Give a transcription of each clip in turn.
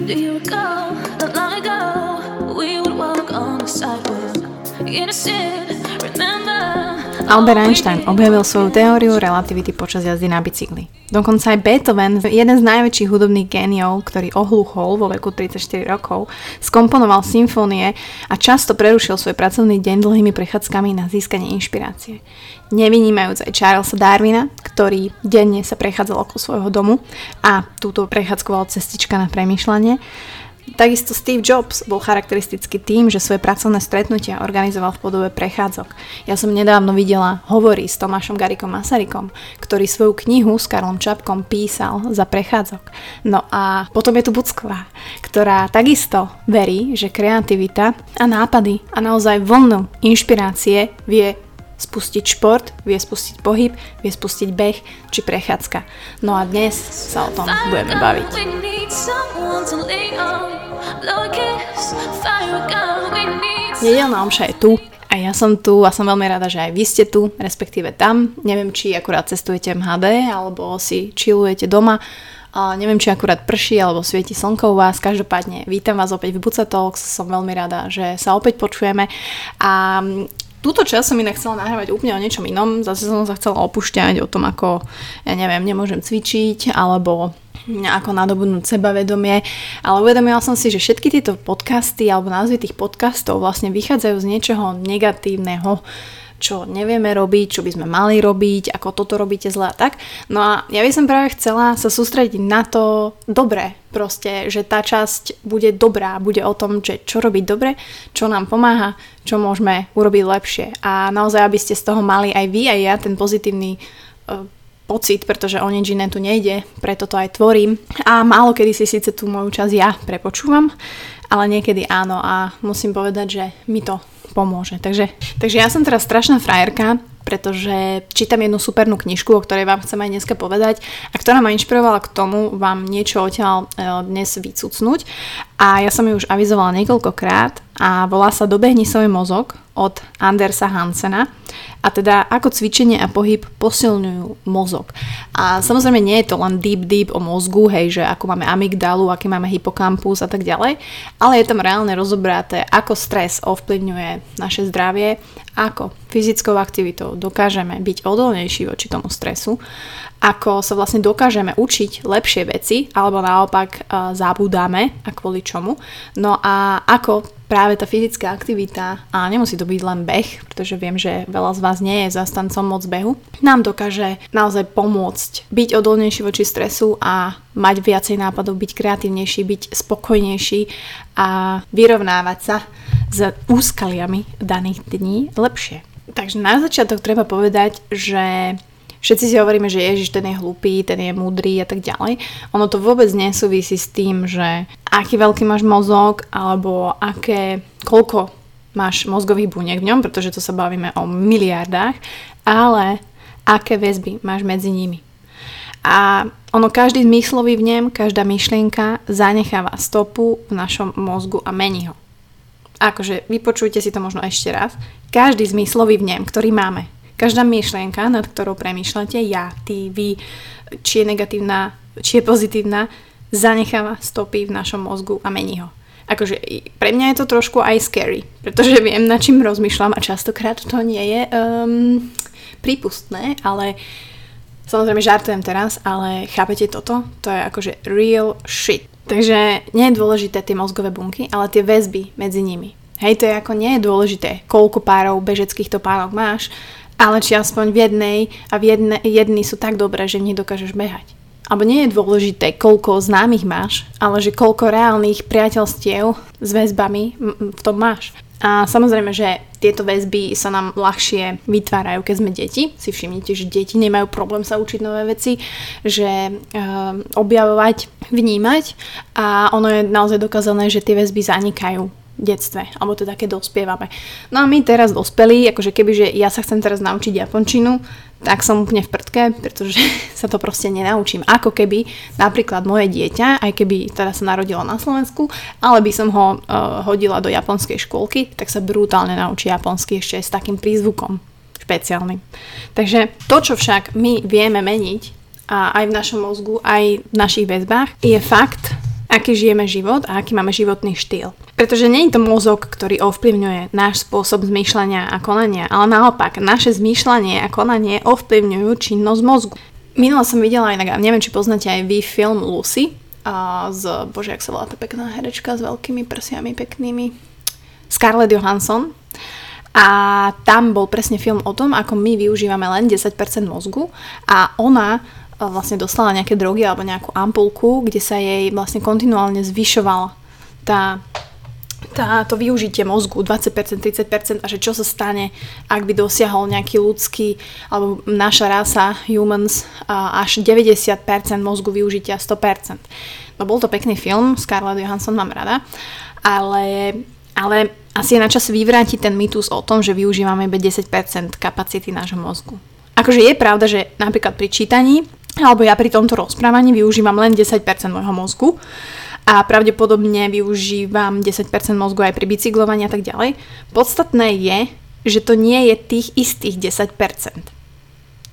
Do you recall not long ago we would walk on the sidewalk? Innocent? Albert Einstein objavil svoju teóriu relativity počas jazdy na bicykli. Dokonca aj Beethoven, jeden z najväčších hudobných géniov, ktorý ohluchol vo veku 34 rokov, skomponoval symfónie a často prerušil svoj pracovný deň dlhými prechádzkami na získanie inšpirácie. Nevynímajúc aj Charlesa Darwina, ktorý denne sa prechádzal okolo svojho domu a túto prechádzkoval cestička na premyšľanie, Takisto Steve Jobs bol charakteristický tým, že svoje pracovné stretnutia organizoval v podobe prechádzok. Ja som nedávno videla hovory s Tomášom Garikom Masarykom, ktorý svoju knihu s Karlom Čapkom písal za prechádzok. No a potom je tu Bucková, ktorá takisto verí, že kreativita a nápady a naozaj vlnu inšpirácie vie spustiť šport, vie spustiť pohyb, vie spustiť beh či prechádzka. No a dnes sa o tom budeme baviť. Nedelná omša je tu a ja som tu a som veľmi rada, že aj vy ste tu, respektíve tam. Neviem, či akurát cestujete MHD alebo si chillujete doma. A neviem, či akurát prší alebo svieti slnko u vás. Každopádne vítam vás opäť v Buca Talks. Som veľmi rada, že sa opäť počujeme. A Túto časť som inak chcela nahrávať úplne o niečom inom. Zase som sa chcela opúšťať o tom, ako, ja neviem, nemôžem cvičiť, alebo ako nadobudnúť sebavedomie, ale uvedomila som si, že všetky tieto podcasty alebo názvy tých podcastov vlastne vychádzajú z niečoho negatívneho, čo nevieme robiť, čo by sme mali robiť, ako toto robíte zle a tak. No a ja by som práve chcela sa sústrediť na to dobré, proste, že tá časť bude dobrá, bude o tom, že čo robiť dobre, čo nám pomáha, čo môžeme urobiť lepšie. A naozaj, aby ste z toho mali aj vy, aj ja ten pozitívny uh, pocit, pretože o nič iné tu nejde, preto to aj tvorím. A málo kedy si síce tú moju časť ja prepočúvam, ale niekedy áno a musím povedať, že mi to pomôže. Takže, takže ja som teraz strašná frajerka, pretože čítam jednu supernú knižku, o ktorej vám chcem aj dneska povedať a ktorá ma inšpirovala k tomu vám niečo odtiaľ e, dnes vycucnúť. A ja som ju už avizovala niekoľkokrát a volá sa Dobehni svoj mozog od Andersa Hansena a teda ako cvičenie a pohyb posilňujú mozog. A samozrejme nie je to len deep deep o mozgu, hej, že ako máme amygdalu, aký máme hypokampus a tak ďalej, ale je tam reálne rozobraté, ako stres ovplyvňuje naše zdravie, ako fyzickou aktivitou dokážeme byť odolnejší voči tomu stresu, ako sa vlastne dokážeme učiť lepšie veci, alebo naopak uh, zabúdame a kvôli čomu. No a ako práve tá fyzická aktivita, a nemusí to byť len beh, pretože viem, že veľa z vás nie je zastancom moc behu, nám dokáže naozaj pomôcť byť odolnejší voči stresu a mať viacej nápadov, byť kreatívnejší, byť spokojnejší a vyrovnávať sa s úskaliami daných dní lepšie. Takže na začiatok treba povedať, že všetci si hovoríme, že Ježiš ten je hlupý, ten je múdry a tak ďalej. Ono to vôbec nesúvisí s tým, že aký veľký máš mozog alebo aké, koľko máš mozgových buniek v ňom, pretože to sa bavíme o miliardách, ale aké väzby máš medzi nimi. A ono, každý zmyslový vnem, každá myšlienka zanecháva stopu v našom mozgu a mení ho. Akože vypočujte si to možno ešte raz. Každý zmyslový vnem, ktorý máme, Každá myšlienka, nad ktorou premýšľate, ja, ty, vy, či je negatívna, či je pozitívna, zanecháva stopy v našom mozgu a mení ho. Akože pre mňa je to trošku aj scary, pretože viem, na čím rozmýšľam a častokrát to nie je um, prípustné, ale samozrejme žartujem teraz, ale chápete toto? To je akože real shit. Takže nie je dôležité tie mozgové bunky, ale tie väzby medzi nimi. Hej, to je ako nie je dôležité, koľko párov bežeckých topánok máš, ale či aspoň v jednej a v jedne, jedny sú tak dobré, že nedokážeš behať. Alebo nie je dôležité, koľko známych máš, ale že koľko reálnych priateľstiev s väzbami v tom máš. A samozrejme, že tieto väzby sa nám ľahšie vytvárajú, keď sme deti. Si všimnite, že deti nemajú problém sa učiť nové veci, že e, objavovať, vnímať a ono je naozaj dokázané, že tie väzby zanikajú detstve, alebo teda keď dospievame. No a my teraz dospelí, akože kebyže ja sa chcem teraz naučiť japončinu, tak som úplne v prdke, pretože sa to proste nenaučím. Ako keby napríklad moje dieťa, aj keby teda sa narodilo na Slovensku, ale by som ho uh, hodila do japonskej škôlky, tak sa brutálne naučí japonsky ešte s takým prízvukom špeciálnym. Takže to, čo však my vieme meniť a aj v našom mozgu, aj v našich väzbách, je fakt, aký žijeme život a aký máme životný štýl. Pretože nie je to mozog, ktorý ovplyvňuje náš spôsob zmýšľania a konania, ale naopak, naše zmýšľanie a konanie ovplyvňujú činnosť mozgu. Minula som videla inak, neviem, či poznáte aj vy film Lucy, a z, bože, jak sa volá tá pekná herečka s veľkými prsiami peknými, Scarlett Johansson. A tam bol presne film o tom, ako my využívame len 10% mozgu a ona vlastne dostala nejaké drogy alebo nejakú ampulku, kde sa jej vlastne kontinuálne zvyšovala tá, tá, to využitie mozgu 20%, 30% a že čo sa stane, ak by dosiahol nejaký ľudský alebo naša rasa, humans, až 90% mozgu využitia 100%. No bol to pekný film, Scarlett Johansson mám rada, ale, ale asi je na čas vyvrátiť ten mýtus o tom, že využívame iba 10% kapacity nášho mozgu. Akože je pravda, že napríklad pri čítaní alebo ja pri tomto rozprávaní využívam len 10% môjho mozgu a pravdepodobne využívam 10% mozgu aj pri bicyklovaní a tak ďalej. Podstatné je, že to nie je tých istých 10%.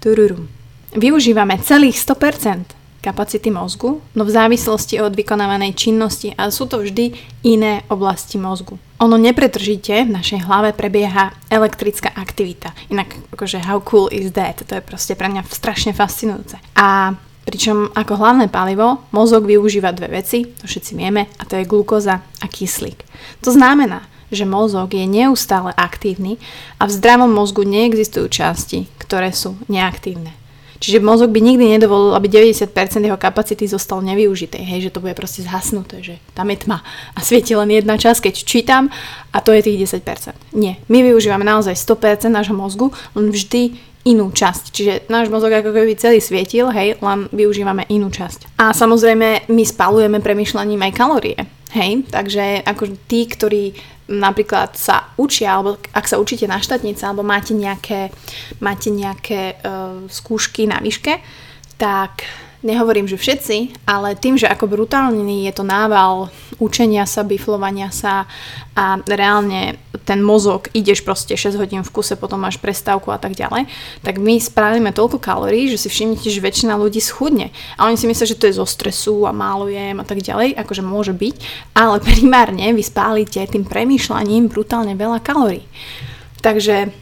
Tururum. Využívame celých 100% kapacity mozgu, no v závislosti od vykonávanej činnosti a sú to vždy iné oblasti mozgu. Ono nepretržite v našej hlave prebieha elektrická aktivita. Inak akože how cool is that? To je proste pre mňa strašne fascinujúce. A pričom ako hlavné palivo mozog využíva dve veci, to všetci vieme, a to je glukóza a kyslík. To znamená, že mozog je neustále aktívny a v zdravom mozgu neexistujú časti, ktoré sú neaktívne. Čiže mozog by nikdy nedovolil, aby 90% jeho kapacity zostal nevyužité, hej, že to bude proste zhasnuté, že tam je tma a svieti len jedna časť, keď čítam a to je tých 10%. Nie, my využívame naozaj 100% nášho mozgu, len vždy inú časť. Čiže náš mozog ako keby celý svietil, hej, len využívame inú časť. A samozrejme my spalujeme premyšľaním aj kalórie. Hej, takže ako tí, ktorí napríklad sa učia, alebo ak sa učíte na štátnice, alebo máte nejaké, máte nejaké uh, skúšky na výške, tak nehovorím, že všetci, ale tým, že ako brutálny je to nával učenia sa, biflovania sa a reálne ten mozog, ideš proste 6 hodín v kuse, potom máš prestávku a tak ďalej, tak my spravíme toľko kalórií, že si všimnete, že väčšina ľudí schudne. A oni si myslia, že to je zo stresu a málo a tak ďalej, akože môže byť, ale primárne vy spálite tým premýšľaním brutálne veľa kalórií. Takže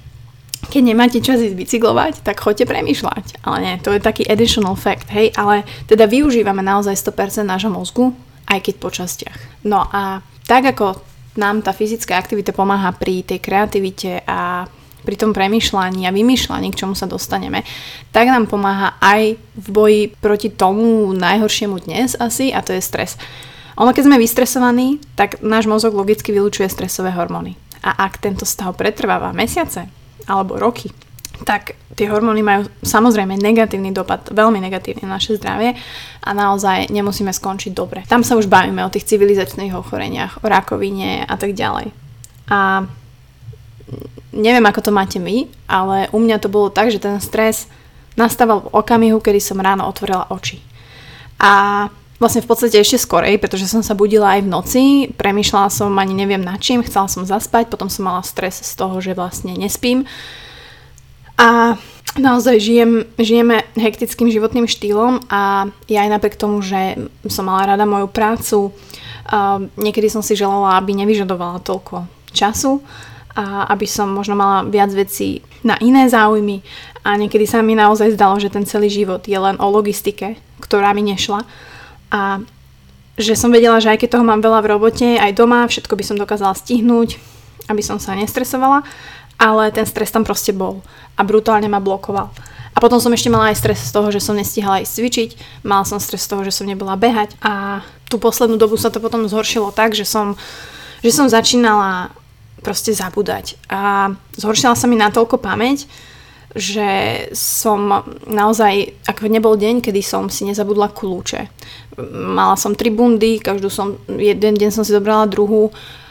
keď nemáte čas ísť bicyklovať, tak choďte premýšľať. Ale nie, to je taký additional fact, hej, ale teda využívame naozaj 100% nášho mozgu, aj keď po častiach. No a tak ako nám tá fyzická aktivita pomáha pri tej kreativite a pri tom premyšľaní a vymýšľaní, k čomu sa dostaneme, tak nám pomáha aj v boji proti tomu najhoršiemu dnes asi a to je stres. Ono keď sme vystresovaní, tak náš mozog logicky vylučuje stresové hormóny. A ak tento stav pretrváva mesiace, alebo roky, tak tie hormóny majú samozrejme negatívny dopad, veľmi negatívny na naše zdravie a naozaj nemusíme skončiť dobre. Tam sa už bavíme o tých civilizačných ochoreniach, o rakovine a tak ďalej. A neviem, ako to máte my, ale u mňa to bolo tak, že ten stres nastával v okamihu, kedy som ráno otvorila oči. A vlastne v podstate ešte skorej, pretože som sa budila aj v noci, premyšľala som ani neviem na čím, chcela som zaspať, potom som mala stres z toho, že vlastne nespím. A naozaj žijem, žijeme hektickým životným štýlom a ja aj napriek tomu, že som mala rada moju prácu, niekedy som si želala, aby nevyžadovala toľko času a aby som možno mala viac vecí na iné záujmy a niekedy sa mi naozaj zdalo, že ten celý život je len o logistike, ktorá mi nešla a že som vedela, že aj keď toho mám veľa v robote, aj doma, všetko by som dokázala stihnúť, aby som sa nestresovala, ale ten stres tam proste bol a brutálne ma blokoval. A potom som ešte mala aj stres z toho, že som nestihala ísť cvičiť, mala som stres z toho, že som nebola behať a tú poslednú dobu sa to potom zhoršilo tak, že som, že som začínala proste zabúdať. A zhoršila sa mi natoľko pamäť, že som naozaj, ako nebol deň, kedy som si nezabudla kľúče. Mala som tri bundy, každú som, jeden deň som si zobrala druhú,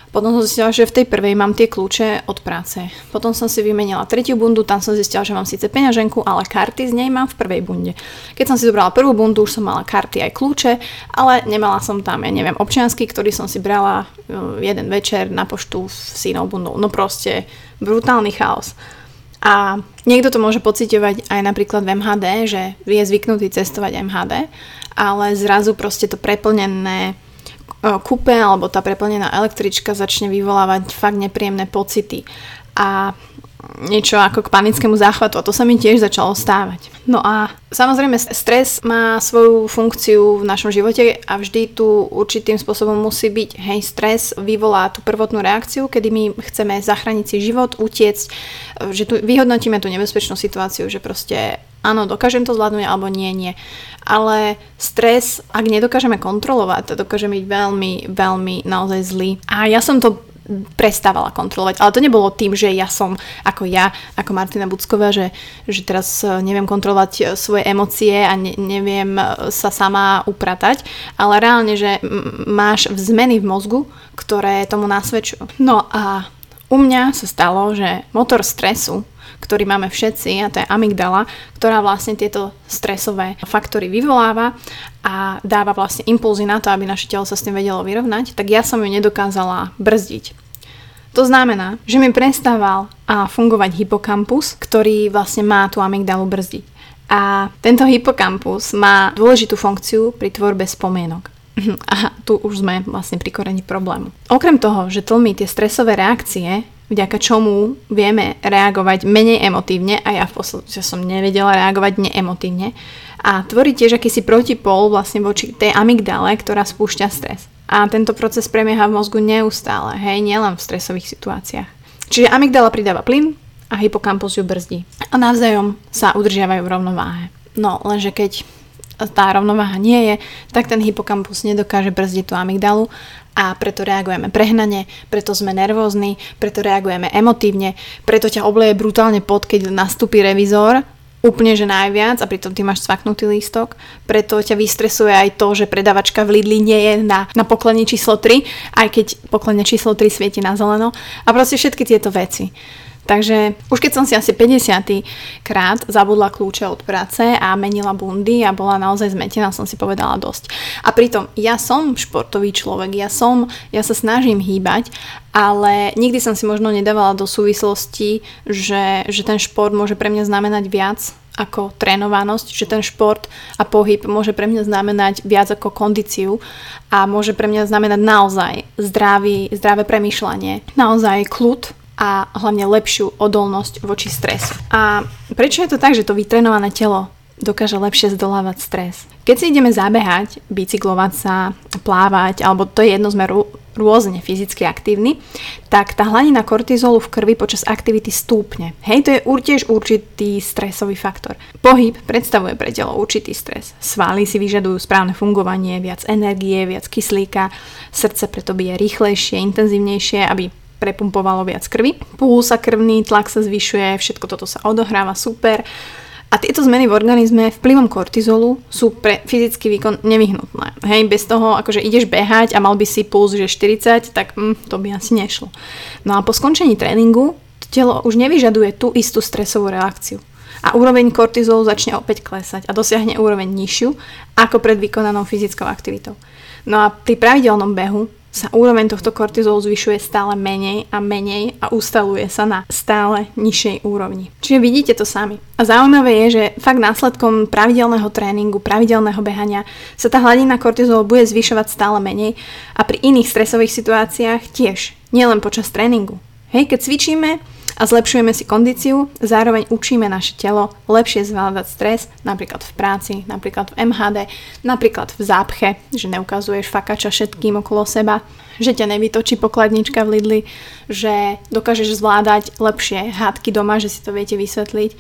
potom som zistila, že v tej prvej mám tie kľúče od práce. Potom som si vymenila tretiu bundu, tam som zistila, že mám síce peňaženku, ale karty z nej mám v prvej bunde. Keď som si zobrala prvú bundu, už som mala karty aj kľúče, ale nemala som tam, ja neviem, občiansky, ktorý som si brala uh, jeden večer na poštu s inou bundou. No proste brutálny chaos. A niekto to môže pociťovať aj napríklad v MHD, že je zvyknutý cestovať MHD, ale zrazu proste to preplnené kúpe alebo tá preplnená električka začne vyvolávať fakt nepríjemné pocity. A niečo ako k panickému záchvatu a to sa mi tiež začalo stávať. No a samozrejme stres má svoju funkciu v našom živote a vždy tu určitým spôsobom musí byť. Hej, stres vyvolá tú prvotnú reakciu, kedy my chceme zachrániť si život, utiecť, že tu vyhodnotíme tú nebezpečnú situáciu, že proste áno, dokážem to zvládnuť alebo nie, nie. Ale stres, ak nedokážeme kontrolovať, to dokáže byť veľmi, veľmi naozaj zlý. A ja som to prestávala kontrolovať. Ale to nebolo tým, že ja som ako ja, ako Martina Bucková, že, že teraz e, neviem kontrolovať e, svoje emócie a ne, neviem e, sa sama upratať, ale reálne, že máš zmeny v mozgu, ktoré tomu nasvedčujú. No a u mňa sa stalo, že motor stresu ktorý máme všetci a to je amygdala, ktorá vlastne tieto stresové faktory vyvoláva a dáva vlastne impulzy na to, aby naše telo sa s tým vedelo vyrovnať, tak ja som ju nedokázala brzdiť. To znamená, že mi prestával fungovať hypokampus, ktorý vlastne má tú amygdalu brzdiť. A tento hypokampus má dôležitú funkciu pri tvorbe spomienok. A tu už sme vlastne pri koreni problému. Okrem toho, že tlmí tie stresové reakcie, vďaka čomu vieme reagovať menej emotívne a ja v podstate som nevedela reagovať neemotívne a tvorí tiež akýsi protipol vlastne voči tej amygdale, ktorá spúšťa stres. A tento proces prebieha v mozgu neustále, hej, nielen v stresových situáciách. Čiže amygdala pridáva plyn a hypokampus ju brzdí. A navzájom sa udržiavajú v rovnováhe. No, lenže keď tá rovnováha nie je, tak ten hypokampus nedokáže brzdiť tú amygdalu a preto reagujeme prehnane, preto sme nervózni, preto reagujeme emotívne, preto ťa obleje brutálne pod, keď nastúpi revizor, úplne že najviac a pritom ty máš svaknutý lístok, preto ťa vystresuje aj to, že predavačka v Lidli nie je na, na poklene číslo 3, aj keď poklene číslo 3 svieti na zeleno a proste všetky tieto veci. Takže už keď som si asi 50. krát zabudla kľúče od práce a menila bundy a bola naozaj zmetená, som si povedala dosť. A pritom ja som športový človek, ja som, ja sa snažím hýbať, ale nikdy som si možno nedávala do súvislosti, že, že ten šport môže pre mňa znamenať viac ako trénovanosť, že ten šport a pohyb môže pre mňa znamenať viac ako kondíciu a môže pre mňa znamenať naozaj zdravý, zdravé premyšľanie, naozaj kľud a hlavne lepšiu odolnosť voči stresu. A prečo je to tak, že to vytrenované telo dokáže lepšie zdolávať stres? Keď si ideme zabehať, bicyklovať sa, plávať, alebo to je jedno sme rôzne fyzicky aktívni, tak tá hladina kortizolu v krvi počas aktivity stúpne. Hej, to je tiež určitý stresový faktor. Pohyb predstavuje pre telo určitý stres. Svaly si vyžadujú správne fungovanie, viac energie, viac kyslíka, srdce preto bije rýchlejšie, intenzívnejšie, aby prepumpovalo viac krvi. Puls a krvný tlak sa zvyšuje, všetko toto sa odohráva super. A tieto zmeny v organizme vplyvom kortizolu sú pre fyzický výkon nevyhnutné. Hej, bez toho, akože ideš behať a mal by si puls, že 40, tak mm, to by asi nešlo. No a po skončení tréningu telo už nevyžaduje tú istú stresovú reakciu. A úroveň kortizolu začne opäť klesať a dosiahne úroveň nižšiu ako pred vykonanou fyzickou aktivitou. No a pri pravidelnom behu sa úroveň tohto kortizolu zvyšuje stále menej a menej a ustaluje sa na stále nižšej úrovni. Čiže vidíte to sami. A zaujímavé je, že fakt následkom pravidelného tréningu, pravidelného behania sa tá hladina kortizolu bude zvyšovať stále menej a pri iných stresových situáciách tiež, nielen počas tréningu. Hej, keď cvičíme, a zlepšujeme si kondíciu, zároveň učíme naše telo lepšie zvládať stres, napríklad v práci, napríklad v MHD, napríklad v zápche, že neukazuješ fakača všetkým okolo seba, že ťa nevytočí pokladnička v Lidli, že dokážeš zvládať lepšie hádky doma, že si to viete vysvetliť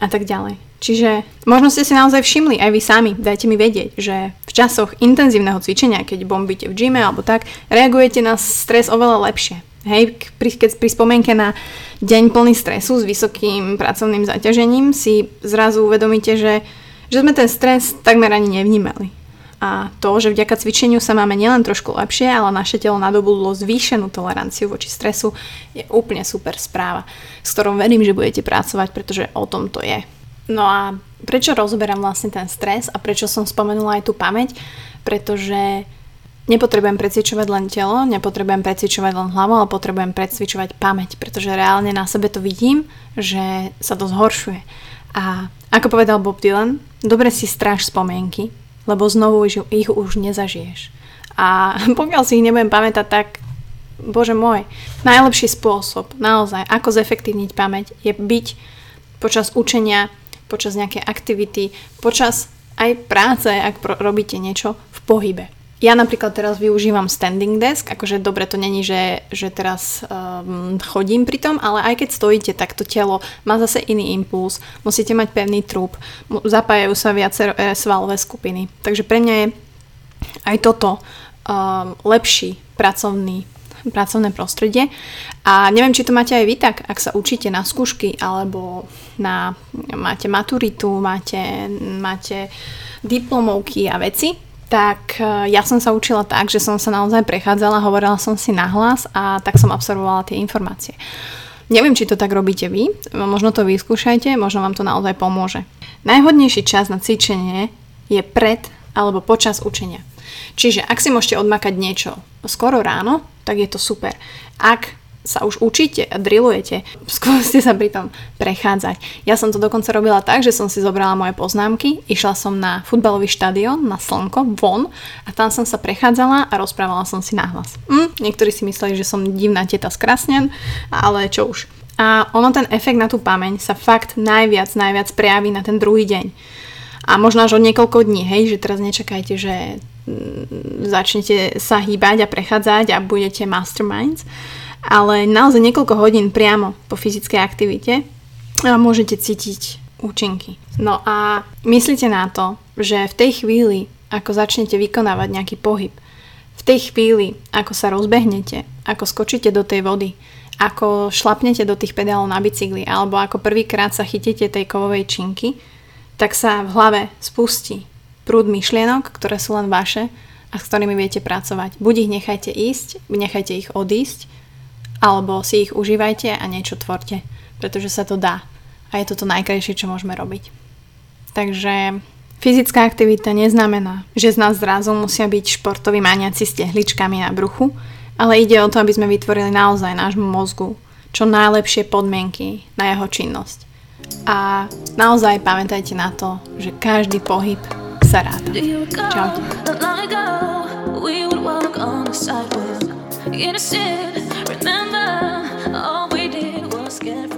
a tak ďalej. Čiže možno ste si naozaj všimli aj vy sami, dajte mi vedieť, že v časoch intenzívneho cvičenia, keď bombíte v gyme alebo tak, reagujete na stres oveľa lepšie. Hej, pri, keď pri spomienke na deň plný stresu s vysokým pracovným zaťažením si zrazu uvedomíte, že, že sme ten stres takmer ani nevnímali. A to, že vďaka cvičeniu sa máme nielen trošku lepšie, ale naše telo nadobudlo zvýšenú toleranciu voči stresu, je úplne super správa, s ktorou verím, že budete pracovať, pretože o tom to je. No a prečo rozoberám vlastne ten stres a prečo som spomenula aj tú pamäť? Pretože Nepotrebujem precvičovať len telo, nepotrebujem precvičovať len hlavu, ale potrebujem precvičovať pamäť, pretože reálne na sebe to vidím, že sa to zhoršuje. A ako povedal Bob Dylan, dobre si stráž spomienky, lebo znovu ich už nezažiješ. A pokiaľ si ich nebudem pamätať, tak bože môj, najlepší spôsob naozaj, ako zefektívniť pamäť, je byť počas učenia, počas nejakej aktivity, počas aj práce, ak robíte niečo v pohybe. Ja napríklad teraz využívam standing desk, akože dobre to není, že, že teraz um, chodím pri tom, ale aj keď stojíte, tak to telo má zase iný impuls, musíte mať pevný trup, zapájajú sa viacer e, svalové skupiny. Takže pre mňa je aj toto um, lepší pracovný pracovné prostredie. A neviem, či to máte aj vy tak, ak sa učíte na skúšky alebo na, máte maturitu, máte, máte diplomovky a veci, tak e, ja som sa učila tak, že som sa naozaj prechádzala, hovorila som si nahlas a tak som absolvovala tie informácie. Neviem, či to tak robíte vy, možno to vyskúšajte, možno vám to naozaj pomôže. Najhodnejší čas na cvičenie je pred alebo počas učenia. Čiže ak si môžete odmakať niečo skoro ráno, tak je to super. Ak sa už učíte a drillujete, skúste sa pri tom prechádzať. Ja som to dokonca robila tak, že som si zobrala moje poznámky, išla som na futbalový štadión, na slnko, von a tam som sa prechádzala a rozprávala som si nahlas. Hm, niektorí si mysleli, že som divná teta z ale čo už. A ono ten efekt na tú pamäť sa fakt najviac, najviac prejaví na ten druhý deň. A možno až o niekoľko dní, hej, že teraz nečakajte, že Mm, začnete sa hýbať a prechádzať a budete masterminds, ale naozaj niekoľko hodín priamo po fyzickej aktivite môžete cítiť účinky. No a myslíte na to, že v tej chvíli, ako začnete vykonávať nejaký pohyb, v tej chvíli, ako sa rozbehnete, ako skočíte do tej vody, ako šlapnete do tých pedálov na bicykli alebo ako prvýkrát sa chytíte tej kovovej činky, tak sa v hlave spustí prúd myšlienok, ktoré sú len vaše a s ktorými viete pracovať. Buď ich nechajte ísť, nechajte ich odísť, alebo si ich užívajte a niečo tvorte, pretože sa to dá. A je to to najkrajšie, čo môžeme robiť. Takže fyzická aktivita neznamená, že z nás zrazu musia byť športoví maniaci s tehličkami na bruchu, ale ide o to, aby sme vytvorili naozaj nášmu mozgu čo najlepšie podmienky na jeho činnosť. A naozaj pamätajte na to, že každý pohyb sa ráta. Čaute. innocent. Remember, all we did was get.